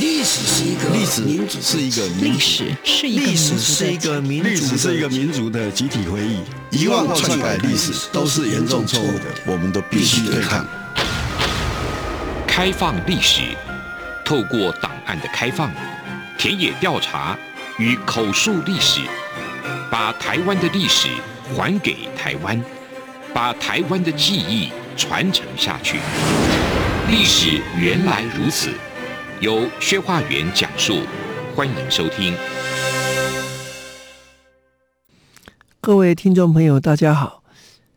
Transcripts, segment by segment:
历史是一个历史民族是一个历史是一个历史是一个民历史是一个民族的集体回忆，遗忘或篡改历史都是严重错误的，我们都必须对抗。开放历史，透过档案的开放、田野调查与口述历史，把台湾的历史还给台湾，把台湾的记忆传承下去。历史原来如此。由薛化元讲述，欢迎收听。各位听众朋友，大家好，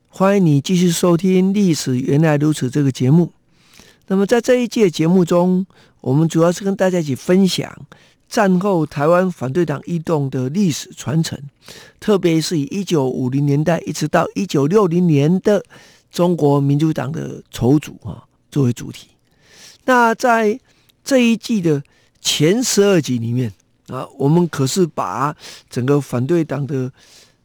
欢迎你继续收听《历史原来如此》这个节目。那么在这一届节目中，我们主要是跟大家一起分享战后台湾反对党运动的历史传承，特别是以一九五零年代一直到一九六零年的中国民主党的筹组啊作为主题。那在这一季的前十二集里面啊，我们可是把整个反对党的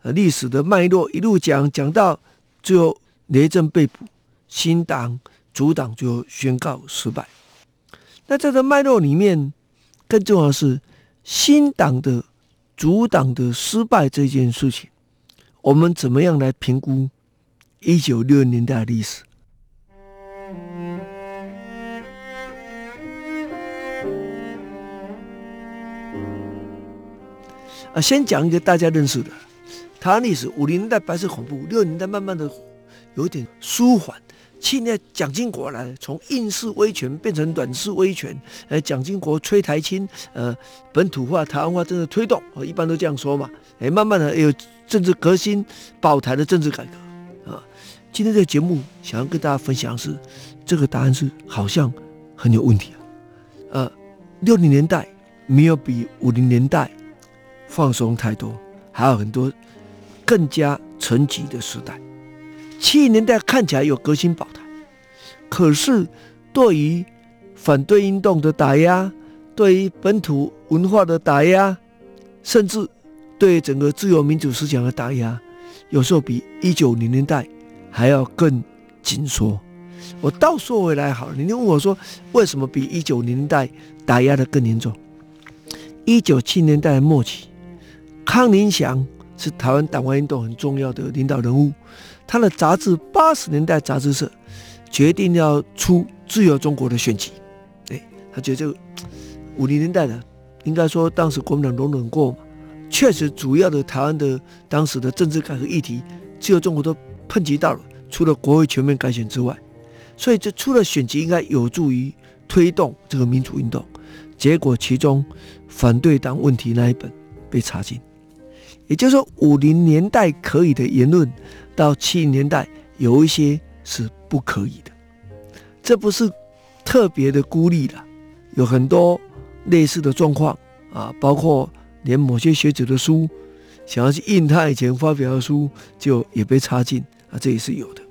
呃历史的脉络一路讲讲到最后雷震被捕，新党主党就宣告失败。那在这个脉络里面，更重要的是新党的主党的失败这件事情，我们怎么样来评估一九六零年代的历史？啊，先讲一个大家认识的，台湾历史五零年代白色恐怖，六零年代慢慢的有点舒缓，七年蒋经国来，从硬式威权变成软式威权，呃，蒋经国吹台青，呃，本土化、台湾化正在推动，呃，一般都这样说嘛，哎，慢慢的有政治革新、保台的政治改革，啊，今天这个节目想要跟大家分享的是，这个答案是好像很有问题啊，呃，六零年代没有比五零年代。放松太多，还有很多更加沉寂的时代。七零年代看起来有革新保台，可是对于反对运动的打压，对于本土文化的打压，甚至对整个自由民主思想的打压，有时候比一九零年代还要更紧缩。我倒说回来好了，你问我说为什么比一九零年代打压的更严重？一九七零年代末期。康宁祥是台湾党外运动很重要的领导人物，他的杂志《八十年代杂志社》决定要出《自由中国》的选集。哎，他觉得这个五零年代的，应该说当时国民党容忍过嘛，确实主要的台湾的当时的政治改革议题，自由中国都碰及到了。除了国会全面改选之外，所以这出了选集应该有助于推动这个民主运动。结果其中反对党问题那一本被查禁。也就是说，五零年代可以的言论，到七零年代有一些是不可以的。这不是特别的孤立了，有很多类似的状况啊，包括连某些学者的书，想要去印他以前发表的书，就也被插进啊，这也是有的。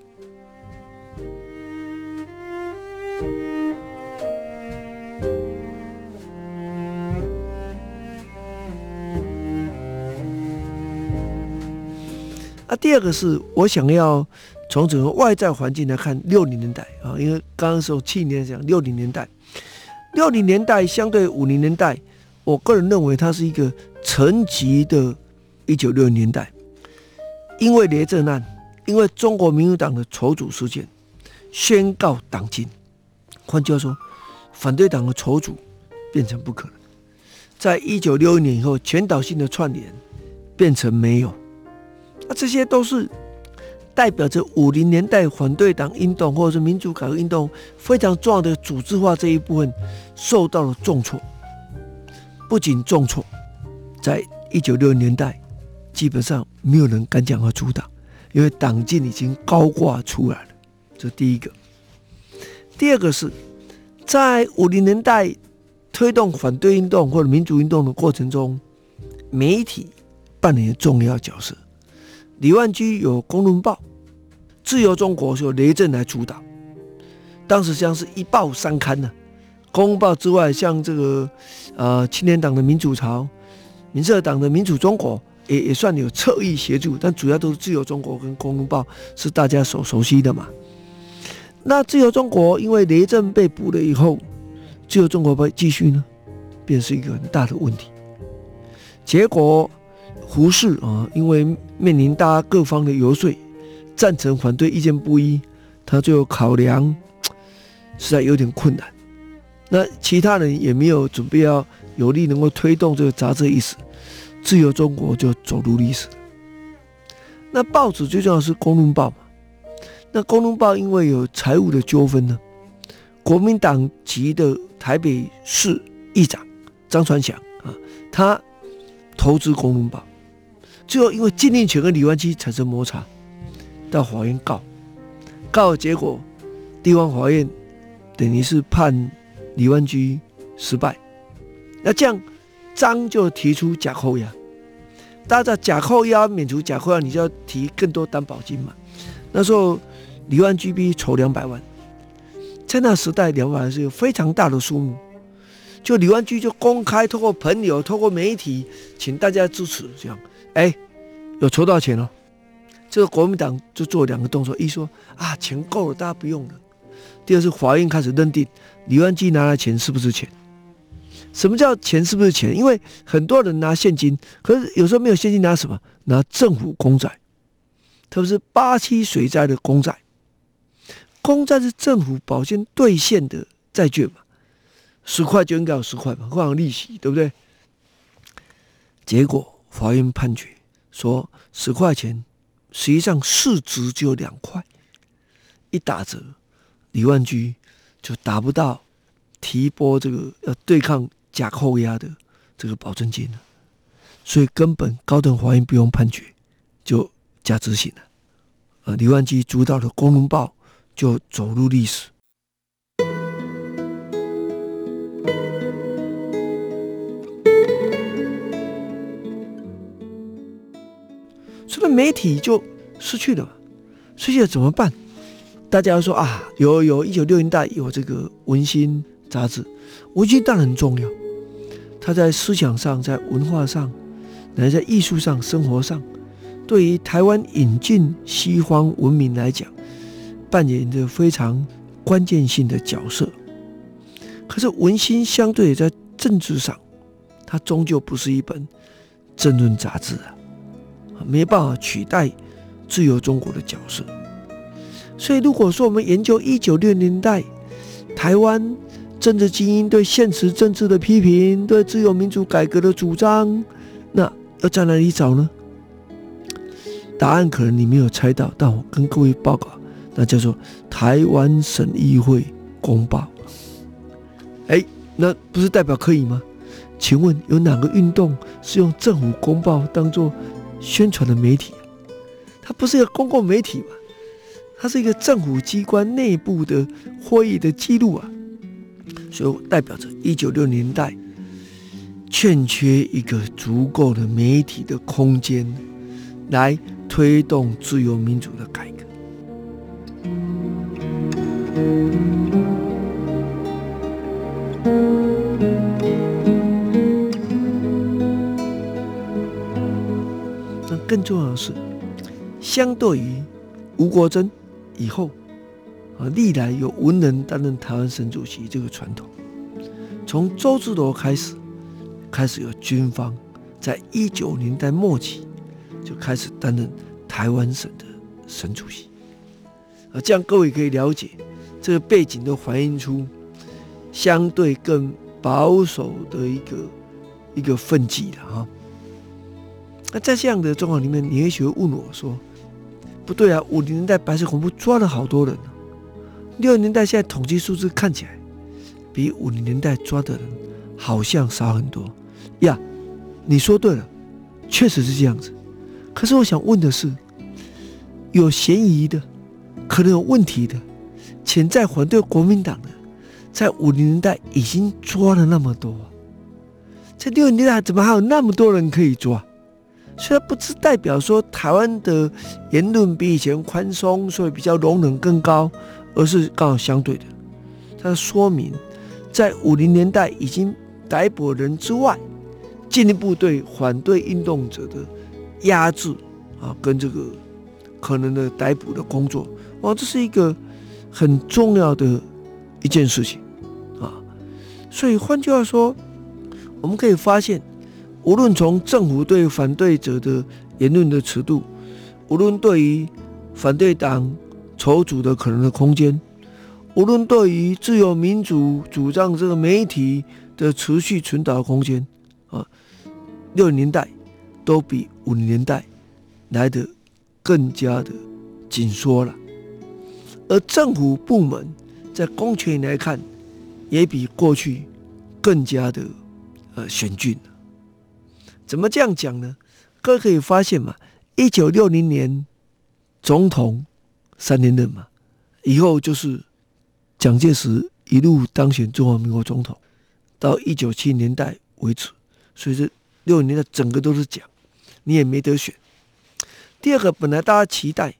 啊、第二个是我想要从整个外在环境来看六零年代啊，因为刚刚说七零年讲六零年代，六零年代相对五零年代，我个人认为它是一个沉寂的一九六零年代，因为雷震案，因为中国民主党的筹组事件，宣告党禁，换句话说，反对党的筹组变成不可能，在一九六一年以后，全岛性的串联变成没有。这些都是代表着五零年代反对党运动或者是民主改革运动非常重要的组织化这一部分受到了重挫。不仅重挫，在一九六零年代，基本上没有人敢讲和阻挡，因为党禁已经高挂出来了。这第一个。第二个是在五零年代推动反对运动或者民主运动的过程中，媒体扮演重要角色。李万居有《公论报》，自由中国是由雷震来主导。当时像是一报三刊呢，《公报》之外，像这个呃青年党的民主潮、民社党的民主中国，也也算有侧翼协助，但主要都是自由中国跟《公论报》是大家所熟悉的嘛。那自由中国因为雷震被捕了以后，自由中国会继续呢，便是一个很大的问题。结果胡适啊，因为面临大家各方的游说，赞成反对意见不一，他最后考量 实在有点困难。那其他人也没有准备要有力能够推动这个杂志意识，自由中国就走入历史。那报纸最重要是《公论报》嘛。那《公论报》因为有财务的纠纷呢，国民党籍的台北市议长张传祥啊，他投资《公论报》，最后因为禁令权跟李湾区产生摩擦，到法院告，告结果地方法院等于是判李湾区失败，那这样张就提出假扣押，大家假扣押免除假扣押，你就要提更多担保金嘛，那时候。李万居必须筹两百万，在那时代，两百万是有非常大的数目。就李万居就公开透过朋友、透过媒体，请大家支持，这样，哎，有筹到钱了。这个国民党就做两个动作：一说啊，钱够了，大家不用了；第二是法院开始认定李万基拿的钱是不是钱？什么叫钱是不是钱？因为很多人拿现金，可是有时候没有现金，拿什么？拿政府公债，特别是八七水灾的公债。公债是政府保证兑现的债券嘛，十块就应该有十块嘛，何况利息，对不对？结果法院判决说，十块钱实际上市值只有两块，一打折，李万居就达不到提拨这个要对抗假扣押的这个保证金了，所以根本高等法院不用判决就加执行了。呃，李万居主导的《公文报》。就走入历史。媒体就失去了，失去了怎么办？大家说啊，有有一九六零代有这个《文心》杂志，《文心》当然很重要，它在思想上、在文化上，乃至在艺术上、生活上，对于台湾引进西方文明来讲。扮演着非常关键性的角色，可是《文心》相对在政治上，它终究不是一本政论杂志啊，没办法取代自由中国的角色。所以，如果说我们研究一九六零年代台湾政治精英对现实政治的批评，对自由民主改革的主张，那要在哪里找呢？答案可能你没有猜到，但我跟各位报告。那叫做台湾省议会公报，哎，那不是代表可以吗？请问有哪个运动是用政府公报当做宣传的媒体？它不是一个公共媒体嘛？它是一个政府机关内部的会议的记录啊，所以代表着一九六零年代欠缺一个足够的媒体的空间来推动自由民主的改革。更重要的是，相对于吴国桢以后，啊，历来有文人担任台湾省主席这个传统，从周志罗开始，开始有军方，在一九年代末期就开始担任台湾省的省主席。啊，这样各位可以了解，这个背景都反映出相对更保守的一个一个分际了哈。那在这样的状况里面，你也许会问我说：“不对啊，五零年代白色恐怖抓了好多人，六零年代现在统计数字看起来比五零年代抓的人好像少很多呀。”你说对了，确实是这样子。可是我想问的是，有嫌疑的。可能有问题的，潜在反对国民党的，在五零年代已经抓了那么多，在六零年代怎么还有那么多人可以抓？虽然不是代表说台湾的言论比以前宽松，所以比较容忍更高，而是刚好相对的。它说明，在五零年代已经逮捕人之外，进一步对反对运动者的压制啊，跟这个可能的逮捕的工作。哦，这是一个很重要的一件事情啊。所以换句话说，我们可以发现，无论从政府对反对者的言论的尺度，无论对于反对党筹组的可能的空间，无论对于自由民主主张这个媒体的持续存档空间啊，六零年代都比五零年代来得更加的紧缩了，而政府部门在公权来看，也比过去更加的呃严峻。怎么这样讲呢？各位可以发现嘛，一九六零年总统三连任嘛，以后就是蒋介石一路当选中华民国总统，到一九七零年代为止，所以这六零年代整个都是蒋，你也没得选。第二个，本来大家期待，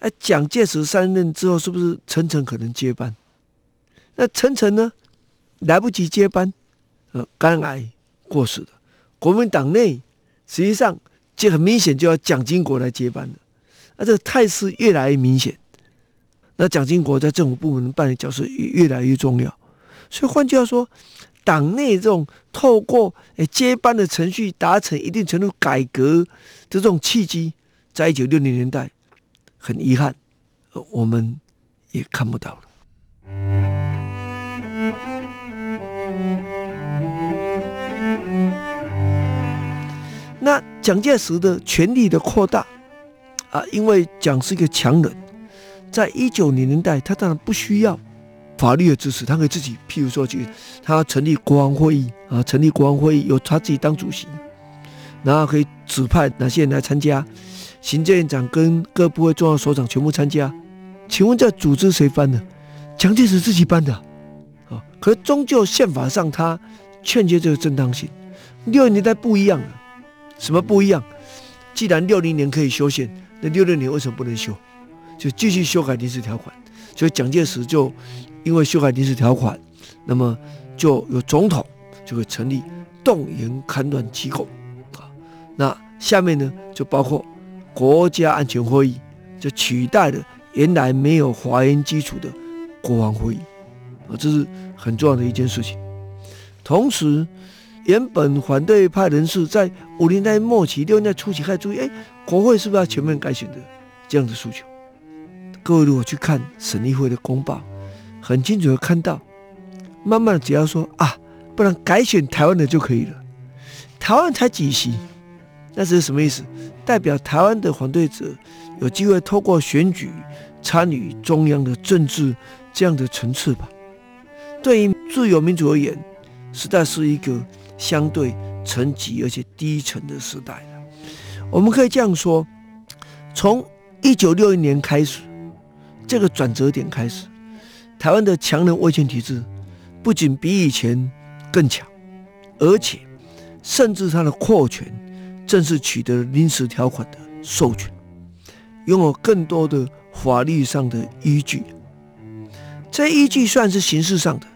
哎，蒋介石上任之后，是不是陈诚可能接班？那陈诚呢，来不及接班，呃，肝癌过世了。国民党内实际上就很明显就要蒋经国来接班了。那这个态势越来越明显，那蒋经国在政府部门扮演角色越来越重要。所以换句话说，党内这种透过诶接班的程序达成一定程度改革的这种契机。在一九六零年代，很遗憾，我们也看不到了。那蒋介石的权力的扩大啊，因为蒋是一个强人，在一九零年代，他当然不需要法律的支持，他可以自己，譬如说，去他成立国王会议啊，成立国王会议由他自己当主席，然后可以指派哪些人来参加。行政院长跟各部会重要首长全部参加，请问这组织谁颁的？蒋介石自己颁的，啊，可是终究宪法上他欠缺这个正当性。六零年代不一样了，什么不一样？既然六零年可以修宪，那六六年为什么不能修？就继续修改临时条款。所以蒋介石就因为修改临时条款，那么就有总统就会成立动员勘乱机构，啊，那下面呢就包括。国家安全会议就取代了原来没有华严基础的国防会议，啊，这是很重要的一件事情。同时，原本反对派人士在五零年代末期、六零年代初期开始注意，哎，国会是不是要全面改选的这样的诉求？各位如果去看审议会的公报，很清楚的看到，慢慢只要说啊，不然改选台湾的就可以了。台湾才几席？那是什么意思？代表台湾的反对者有机会透过选举参与中央的政治这样的层次吧。对于自由民主而言，时代是一个相对沉寂而且低沉的时代了。我们可以这样说：从一九六一年开始，这个转折点开始，台湾的强人威权体制不仅比以前更强，而且甚至它的扩权。正式取得临时条款的授权，拥有更多的法律上的依据。这依据算是形式上的，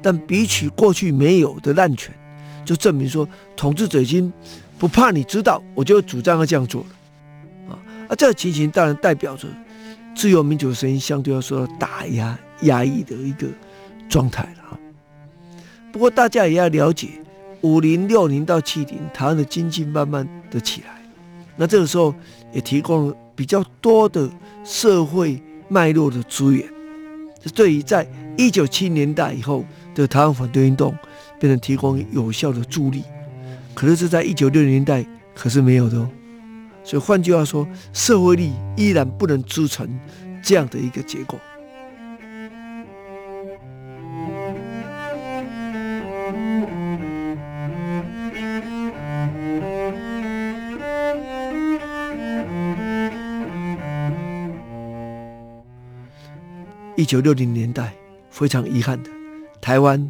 但比起过去没有的滥权，就证明说统治者已经不怕你知道，我就主张要这样做了。啊，啊这个情形当然代表着自由民主的声音相对要受到打压、压抑的一个状态了啊。不过大家也要了解。五零六零到七零，台湾的经济慢慢的起来，那这个时候也提供了比较多的社会脉络的资源，这对于在一九七零年代以后的台湾反对运动，变成提供有效的助力。可是这在一九六零年代可是没有的哦，所以换句话说，社会力依然不能支撑这样的一个结果。一九六零年代，非常遗憾的，台湾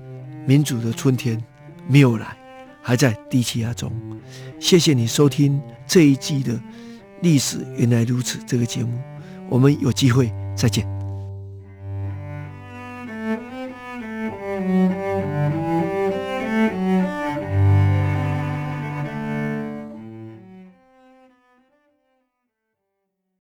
民主的春天没有来，还在低气压中。谢谢你收听这一季的《历史原来如此》这个节目，我们有机会再见。